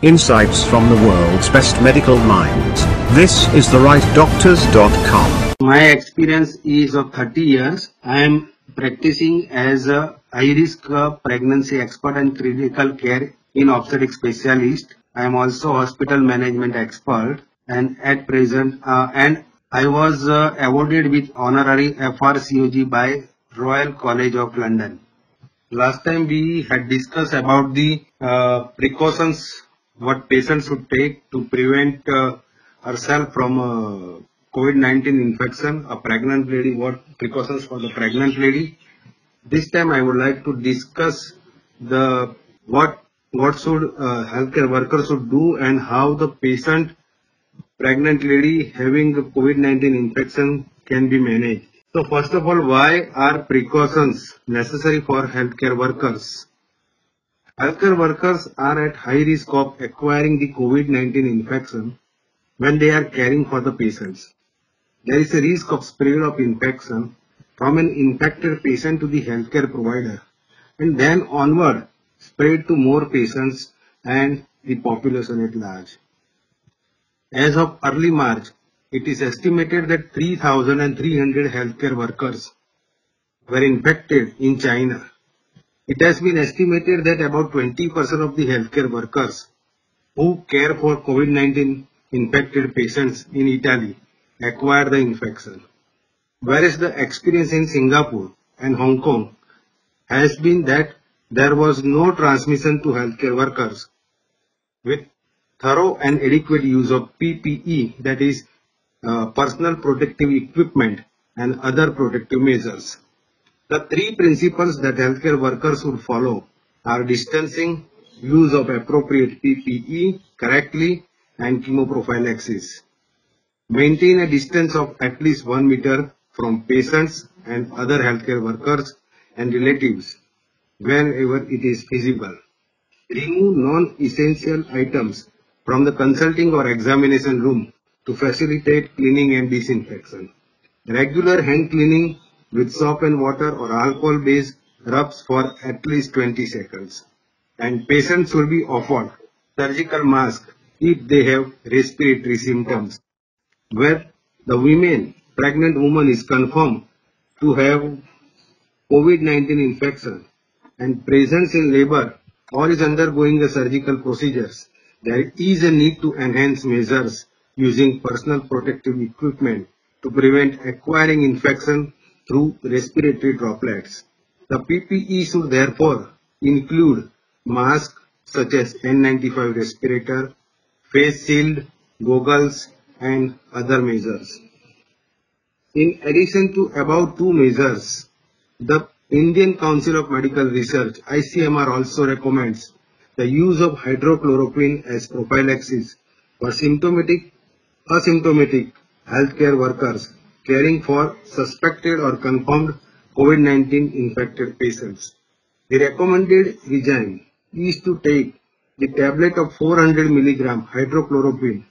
Insights from the world's best medical minds. This is therightdoctors.com. My experience is of 30 years. I am practicing as a high risk uh, pregnancy expert and critical care in obstetric specialist. I am also hospital management expert and at present uh, and I was uh, awarded with honorary FRCOG by Royal College of London. Last time we had discussed about the uh, precautions what patients should take to prevent uh, herself from uh, COVID-19 infection, a pregnant lady, what precautions for the pregnant lady. This time I would like to discuss the what what should uh, healthcare workers should do and how the patient pregnant lady having COVID-19 infection can be managed. So first of all, why are precautions necessary for healthcare workers? Healthcare workers are at high risk of acquiring the COVID-19 infection when they are caring for the patients. There is a risk of spread of infection from an infected patient to the healthcare provider and then onward spread to more patients and the population at large. As of early March, it is estimated that 3,300 healthcare workers were infected in China it has been estimated that about 20% of the healthcare workers who care for COVID-19 infected patients in Italy acquired the infection. Whereas the experience in Singapore and Hong Kong has been that there was no transmission to healthcare workers with thorough and adequate use of PPE that is uh, personal protective equipment and other protective measures. The three principles that healthcare workers should follow are distancing, use of appropriate PPE correctly, and chemoprophylaxis. Maintain a distance of at least 1 meter from patients and other healthcare workers and relatives whenever it is feasible. Remove non-essential items from the consulting or examination room to facilitate cleaning and disinfection. Regular hand cleaning with soap and water or alcohol based rubs for at least 20 seconds. And patients should be offered surgical mask if they have respiratory symptoms. Where the women, pregnant woman is confirmed to have COVID-19 infection and presence in labor or is undergoing the surgical procedures, there is a need to enhance measures using personal protective equipment to prevent acquiring infection through respiratory droplets. The PPE should therefore include masks such as N95 respirator, face shield, goggles and other measures. In addition to above two measures, the Indian Council of Medical Research ICMR also recommends the use of hydrochloroquine as prophylaxis for symptomatic, asymptomatic healthcare workers caring for suspected or confirmed COVID-19 infected patients. The recommended regime is to take the tablet of 400 milligram hydrochloroquine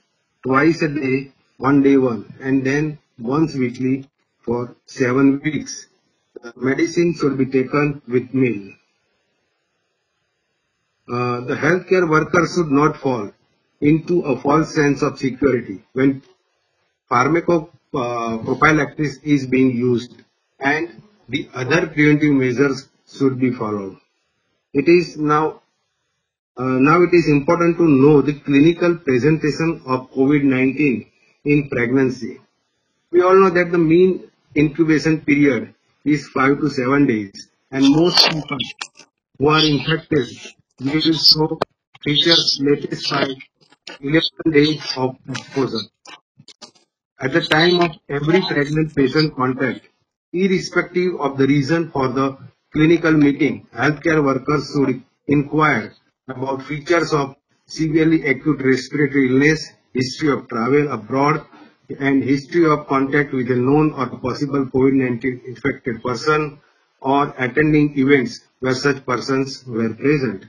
twice a day, one day one, and then once weekly for 7 weeks. The medicine should be taken with meal. Uh, the healthcare workers should not fall into a false sense of security when pharmaco uh, is being used and the other preventive measures should be followed. It is now uh, now it is important to know the clinical presentation of COVID-19 in pregnancy. We all know that the mean incubation period is 5 to 7 days and most people who are infected will show features latest by 11 days of exposure. At the time of every pregnant patient contact, irrespective of the reason for the clinical meeting, healthcare workers should inquire about features of severely acute respiratory illness, history of travel abroad, and history of contact with a known or possible COVID-19 infected person or attending events where such persons were present.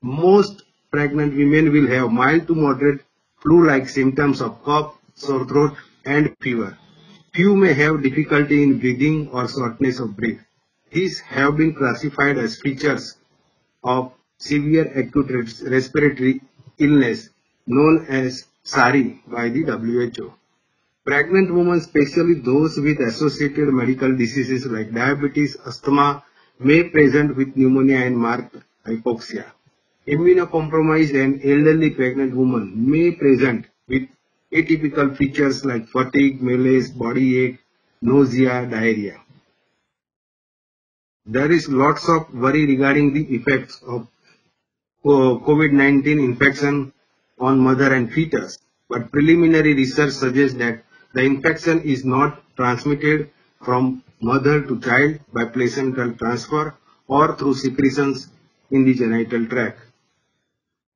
Most pregnant women will have mild to moderate flu-like symptoms of cough, sore throat, and fever. Few may have difficulty in breathing or shortness of breath. These have been classified as features of severe acute respiratory illness known as SARI by the WHO. Pregnant women, especially those with associated medical diseases like diabetes, asthma, may present with pneumonia and marked hypoxia. Immunocompromised and elderly pregnant women may present with atypical features like fatigue, malaise, body ache, nausea, diarrhea. There is lots of worry regarding the effects of uh, COVID-19 infection on mother and fetus, but preliminary research suggests that the infection is not transmitted from mother to child by placental transfer or through secretions in the genital tract.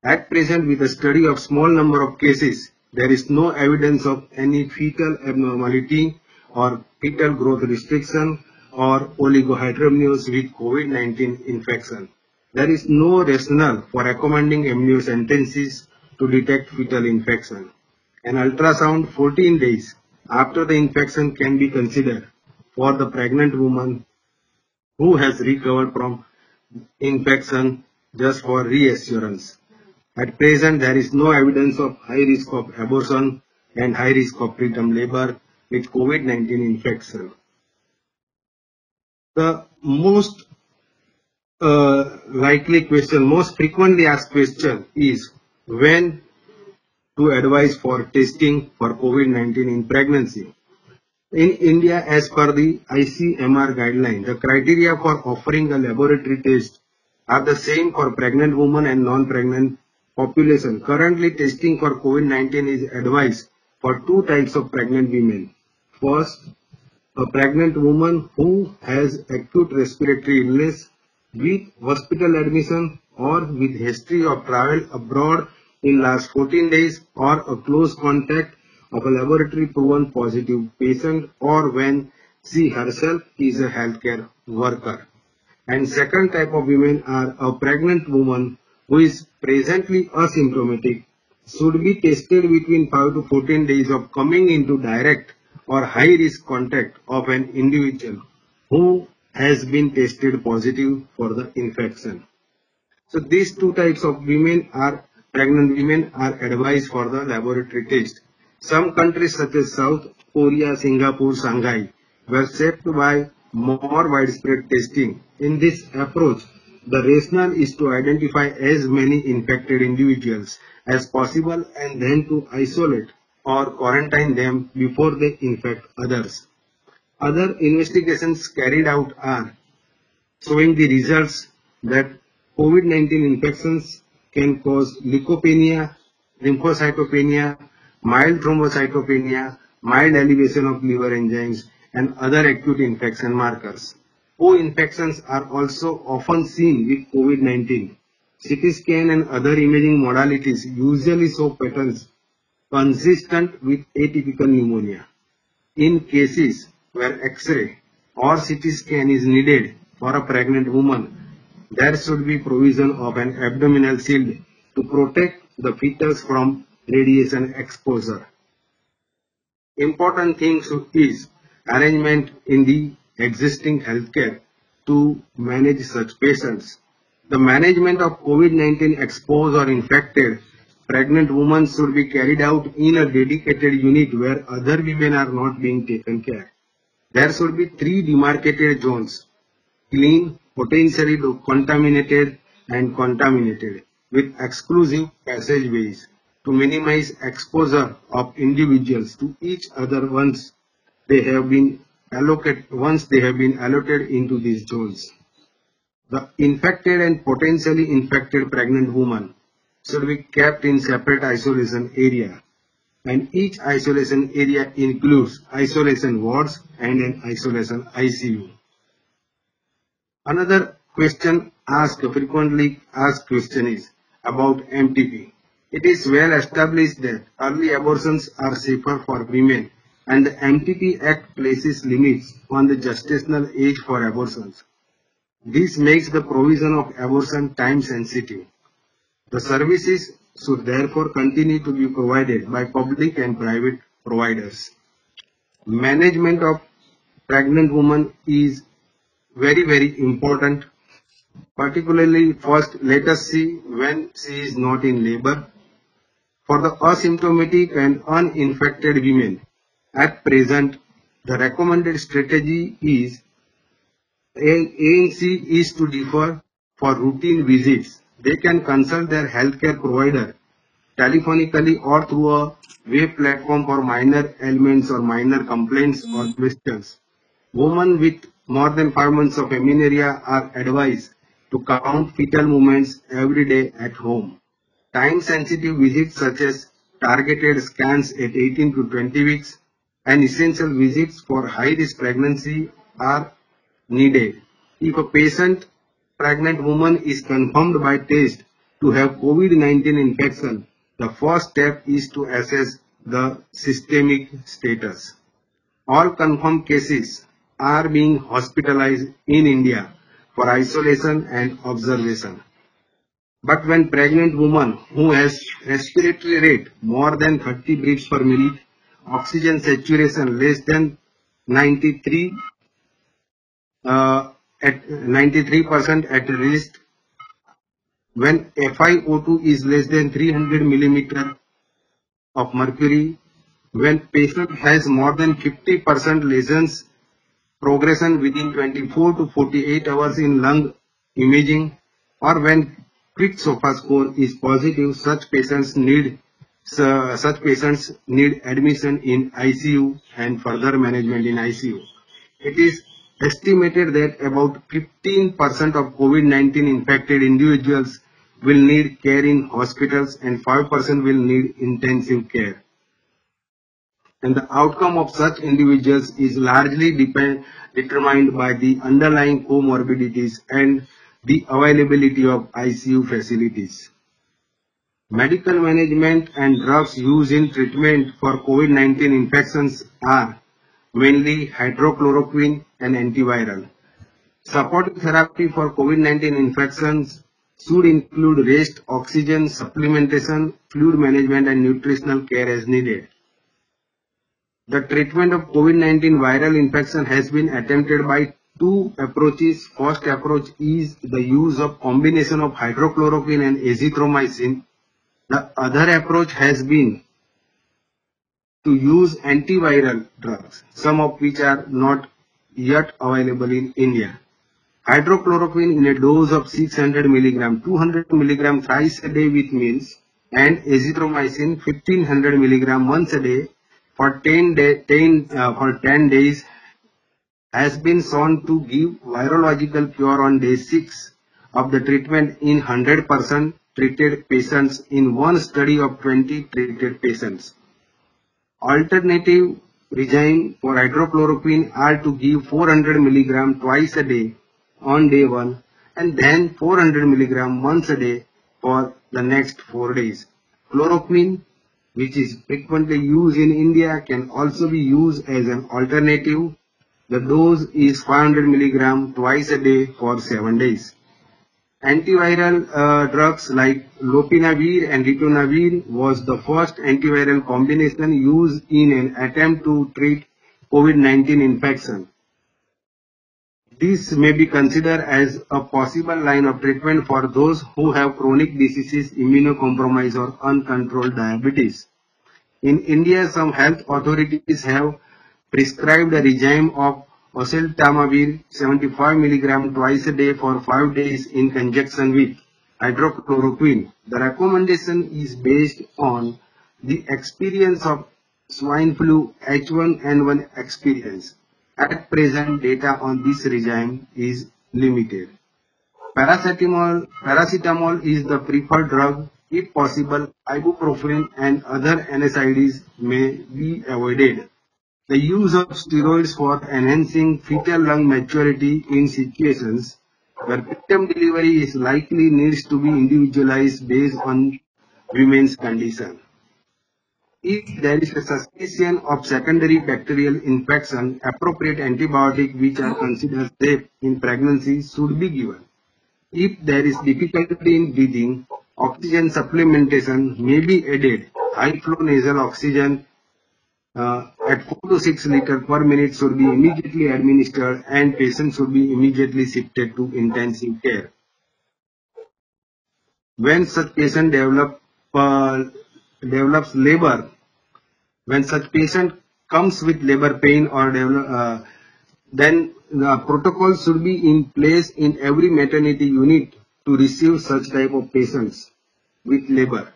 At present, with a study of small number of cases, there is no evidence of any fetal abnormality or fetal growth restriction or oligohydramnios with COVID-19 infection. There is no rationale for recommending amniocentesis to detect fetal infection. An ultrasound 14 days after the infection can be considered for the pregnant woman who has recovered from infection just for reassurance. At present, there is no evidence of high risk of abortion and high risk of preterm labor with COVID-19 infection. The most uh, likely question, most frequently asked question is when to advise for testing for COVID-19 in pregnancy. In India, as per the ICMR guideline, the criteria for offering a laboratory test are the same for pregnant women and non-pregnant population. Currently, testing for COVID-19 is advised for two types of pregnant women. First, a pregnant woman who has acute respiratory illness with hospital admission or with history of travel abroad in last 14 days or a close contact of a laboratory proven positive patient or when she herself is a healthcare worker. And second type of women are a pregnant woman who is presently asymptomatic should be tested between 5 to 14 days of coming into direct or high risk contact of an individual who has been tested positive for the infection. So these two types of women are pregnant women are advised for the laboratory test. Some countries such as South Korea, Singapore, Shanghai were shaped by more widespread testing. In this approach, the rationale is to identify as many infected individuals as possible and then to isolate or quarantine them before they infect others. Other investigations carried out are showing the results that COVID-19 infections can cause leukopenia, lymphocytopenia, mild thrombocytopenia, mild elevation of liver enzymes, and other acute infection markers. Co-infections are also often seen with COVID-19. CT scan and other imaging modalities usually show patterns consistent with atypical pneumonia. In cases where X-ray or CT scan is needed for a pregnant woman, there should be provision of an abdominal shield to protect the fetus from radiation exposure. Important thing is arrangement in the existing healthcare to manage such patients. The management of COVID-19 exposed or infected pregnant women should be carried out in a dedicated unit where other women are not being taken care. There should be three demarcated zones, clean, potentially contaminated and contaminated with exclusive passageways to minimize exposure of individuals to each other once they have been allocated once they have been allocated into these zones. The infected and potentially infected pregnant woman should be kept in separate isolation area and each isolation area includes isolation wards and an isolation ICU. Another question asked frequently asked question is about MTP. It is well established that early abortions are safer for women and the MTP Act places limits on the gestational age for abortions. This makes the provision of abortion time sensitive. The services should therefore continue to be provided by public and private providers. Management of pregnant women is very very important particularly first let us see when she is not in labor For the asymptomatic and uninfected women, at present, the recommended strategy is ANC is to defer for routine visits. They can consult their healthcare provider telephonically or through a web platform for minor ailments or minor complaints or questions. Women with more than 5 months of amenorrhea are advised to count fetal movements every day at home. Time sensitive visits such as targeted scans at 18 to 20 weeks and essential visits for high risk pregnancy are needed. If a patient pregnant woman is confirmed by test to have COVID-19 infection, the first step is to assess the systemic status. All confirmed cases are being hospitalized in India for isolation and observation. But when pregnant woman who has respiratory rate more than 30 breaths per minute, oxygen saturation less than 93 uh, at 93% at rest, when FiO2 is less than 300 millimeter of mercury, when patient has more than 50% lesions progression within 24 to 48 hours in lung imaging or when quick SOFA score is positive, such patients need uh, such patients need admission in ICU and further management in ICU. It is estimated that about 15% of COVID-19 infected individuals will need care in hospitals and 5% will need intensive care and the outcome of such individuals is largely depend, determined by the underlying comorbidities and the availability of ICU facilities. Medical management and drugs used in treatment for COVID-19 infections are mainly hydrochloroquine and antiviral. Supportive therapy for COVID-19 infections should include rest, oxygen, supplementation, fluid management and nutritional care as needed. The treatment of COVID-19 viral infection has been attempted by two approaches. First approach is the use of combination of hydrochloroquine and azithromycin. The other approach has been to use antiviral drugs, some of which are not yet available in India. Hydrochloroquine in a dose of 600 mg, 200 mg thrice a day with meals and azithromycin 1500 mg once a day for 10, day, 10, uh, for 10 days has been shown to give virological cure on day 6 of the treatment in 100% treated patients in one study of 20 treated patients. Alternative regime for hydrochloroquine are to give 400 mg twice a day on day 1 and then 400 mg once a day for the next 4 days. Chloroquine which is frequently used in India can also be used as an alternative. The dose is 500 mg twice a day for 7 days. Antiviral uh, drugs like lopinavir and ritonavir was the first antiviral combination used in an attempt to treat COVID-19 infection. This may be considered as a possible line of treatment for those who have chronic diseases, immunocompromised or uncontrolled diabetes. In India, some health authorities have prescribed a regime of oseltamivir 75 mg twice a day for 5 days in conjunction with hydrochloroquine. The recommendation is based on the experience of swine flu H1N1 experience. At present, data on this regime is limited. Paracetamol, paracetamol is the preferred drug. If possible, ibuprofen and other NSAIDs may be avoided. The use of steroids for enhancing fetal lung maturity in situations where preterm delivery is likely needs to be individualized based on women's condition. If there is a suspicion of secondary bacterial infection, appropriate antibiotics which are considered safe in pregnancy should be given. If there is difficulty in breathing, oxygen supplementation may be added. High flow nasal oxygen uh, at 4 to 6 liter per minute should be immediately administered and patient should be immediately shifted to intensive care. When such patient develop uh, develops labor, when such patient comes with labor pain or develop, uh, then the protocol should be in place in every maternity unit to receive such type of patients with labor.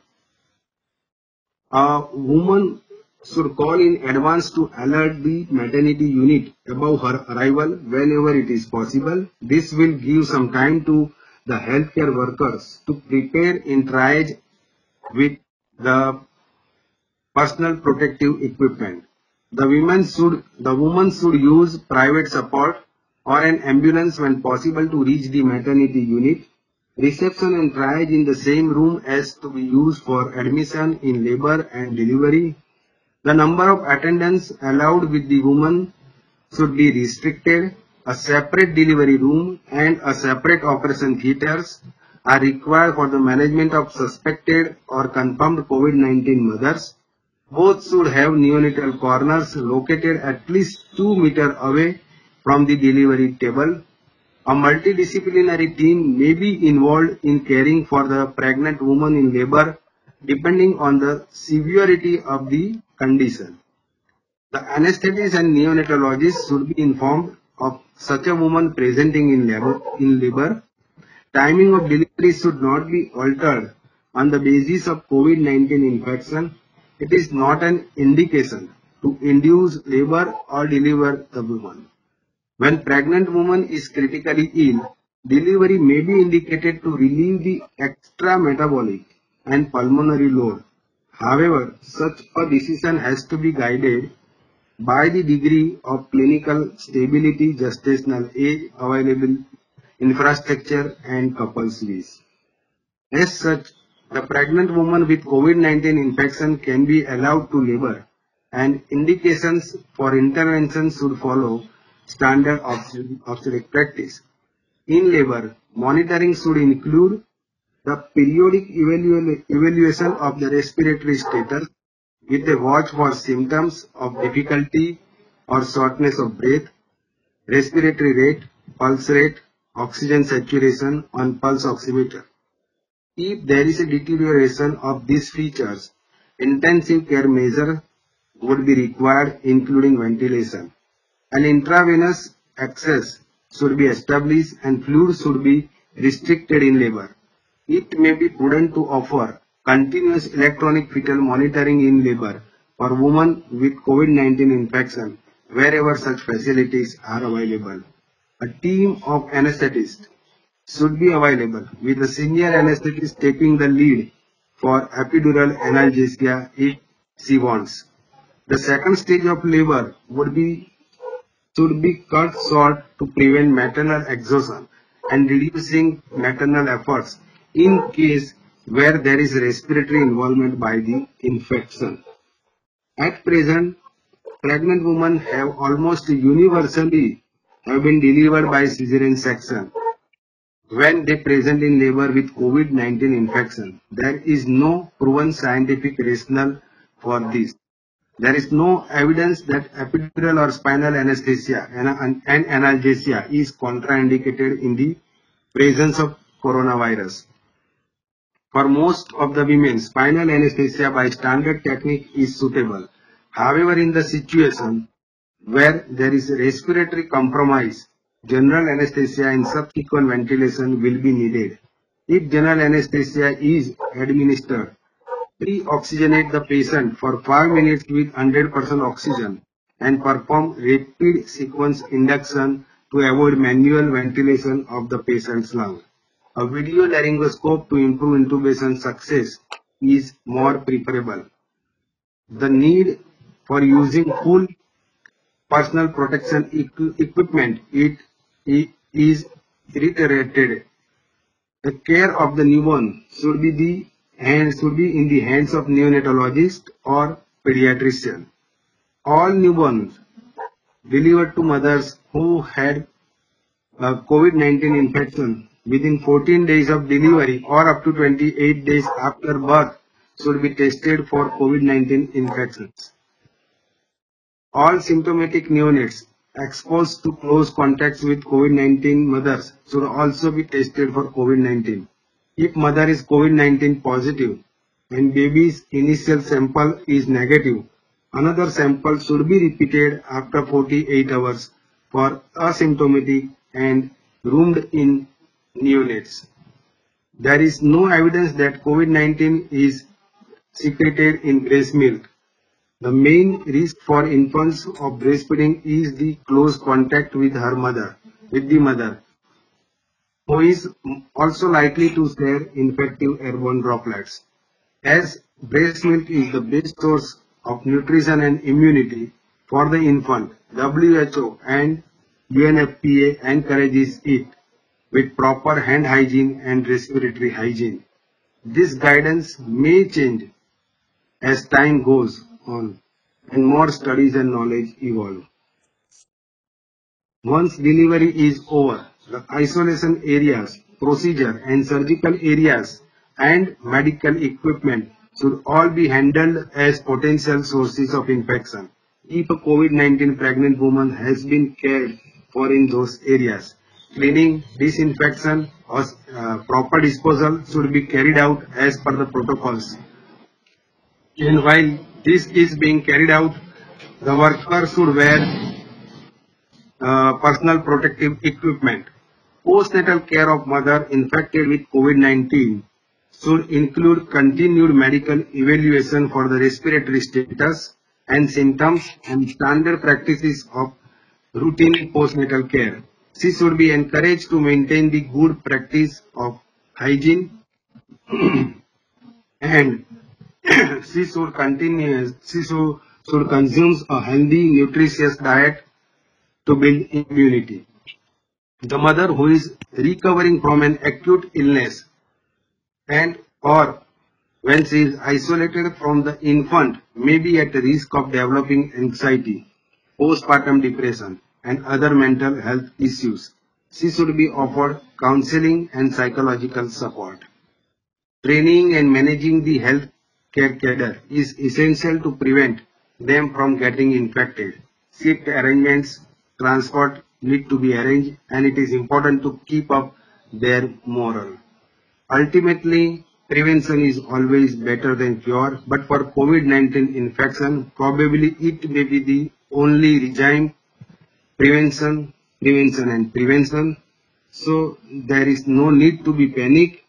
A woman should call in advance to alert the maternity unit about her arrival whenever it is possible. This will give some time to the healthcare workers to prepare in triage with the personal protective equipment. The women should the woman should use private support or an ambulance when possible to reach the maternity unit. Reception and triage in the same room as to be used for admission in labor and delivery. The number of attendants allowed with the woman should be restricted. A separate delivery room and a separate operation theatres are required for the management of suspected or confirmed COVID-19 mothers. Both should have neonatal corners located at least 2 meter away from the delivery table. A multidisciplinary team may be involved in caring for the pregnant woman in labor depending on the severity of the condition. The anesthetist and neonatologist should be informed of such a woman presenting in labor, in labor. Timing of delivery should not be altered on the basis of COVID-19 infection. It is not an indication to induce labor or deliver the woman. When pregnant woman is critically ill, delivery may be indicated to relieve the extra metabolic and pulmonary load. However, such a decision has to be guided by the degree of clinical stability, gestational age, available infrastructure and couple's wish. As such, the pregnant woman with COVID-19 infection can be allowed to labor and indications for intervention should follow standard obstetric practice. In labor, monitoring should include the periodic evalu evaluation of the respiratory status with a watch for symptoms of difficulty or shortness of breath, respiratory rate, pulse rate, oxygen saturation on pulse oximeter. If there is a deterioration of these features, intensive care measure would be required including ventilation. An intravenous access should be established and fluid should be restricted in labor. It may be prudent to offer continuous electronic fetal monitoring in labor for women with COVID-19 infection wherever such facilities are available. A team of anesthetists should be available with a senior anesthetist taking the lead for epidural analgesia if she wants. The second stage of labor would be should be cut short to prevent maternal exhaustion and reducing maternal efforts in case where there is respiratory involvement by the infection. At present, pregnant women have almost universally have been delivered by cesarean section when they present in labor with COVID-19 infection. There is no proven scientific rationale for this. There is no evidence that epidural or spinal anesthesia and analgesia is contraindicated in the presence of coronavirus. For most of the women, spinal anesthesia by standard technique is suitable. However, in the situation where there is respiratory compromise, general anesthesia and subsequent ventilation will be needed. If general anesthesia is administered, pre-oxygenate the patient for 5 minutes with 100% oxygen and perform rapid sequence induction to avoid manual ventilation of the patient's lung. A video laryngoscope to improve intubation success is more preferable. The need for using full personal protection equipment it, it is reiterated. The care of the newborn should be the hand should be in the hands of neonatologist or pediatrician. All newborns delivered to mothers who had a COVID-19 infection within 14 days of delivery or up to 28 days after birth should be tested for COVID-19 infections. All symptomatic neonates exposed to close contacts with COVID-19 mothers should also be tested for COVID-19. If mother is COVID-19 positive, and baby's initial sample is negative, another sample should be repeated after 48 hours for asymptomatic and roomed in neonates. There is no evidence that COVID-19 is secreted in breast milk. The main risk for infants of breastfeeding is the close contact with her mother, with the mother, who is also likely to share infective airborne droplets. As breast milk is the best source of nutrition and immunity for the infant, WHO and UNFPA encourages it with proper hand hygiene and respiratory hygiene. This guidance may change as time goes on and more studies and knowledge evolve. Once delivery is over, the isolation areas, procedure and surgical areas and medical equipment should all be handled as potential sources of infection. If a COVID-19 pregnant woman has been cared for in those areas, cleaning, disinfection or uh, proper disposal should be carried out as per the protocols. And while this is being carried out, the worker should wear uh, personal protective equipment. Postnatal care of mother infected with COVID-19 should include continued medical evaluation for the respiratory status and symptoms and standard practices of routine postnatal care. She should be encouraged to maintain the good practice of hygiene and she should continue, she should, should consume a healthy, nutritious diet to build immunity. The mother who is recovering from an acute illness and or when she is isolated from the infant may be at risk of developing anxiety, postpartum depression and other mental health issues. She should be offered counseling and psychological support. Training and managing the health care cadre is essential to prevent them from getting infected. Shift arrangements, transport need to be arranged and it is important to keep up their morale. Ultimately, prevention is always better than cure, but for COVID-19 infection, probably it may be the only regime prevention, prevention and prevention. So there is no need to be panic,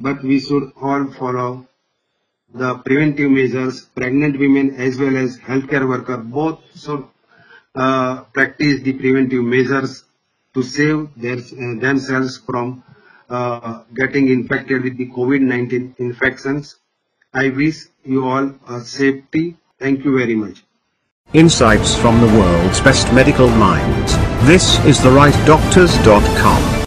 but we should all follow the preventive measures. Pregnant women as well as healthcare worker both should uh, practice the preventive measures to save their, uh, themselves from uh, getting infected with the COVID-19 infections. I wish you all a safety. Thank you very much. Insights from the world's best medical minds. This is the rightdoctors.com.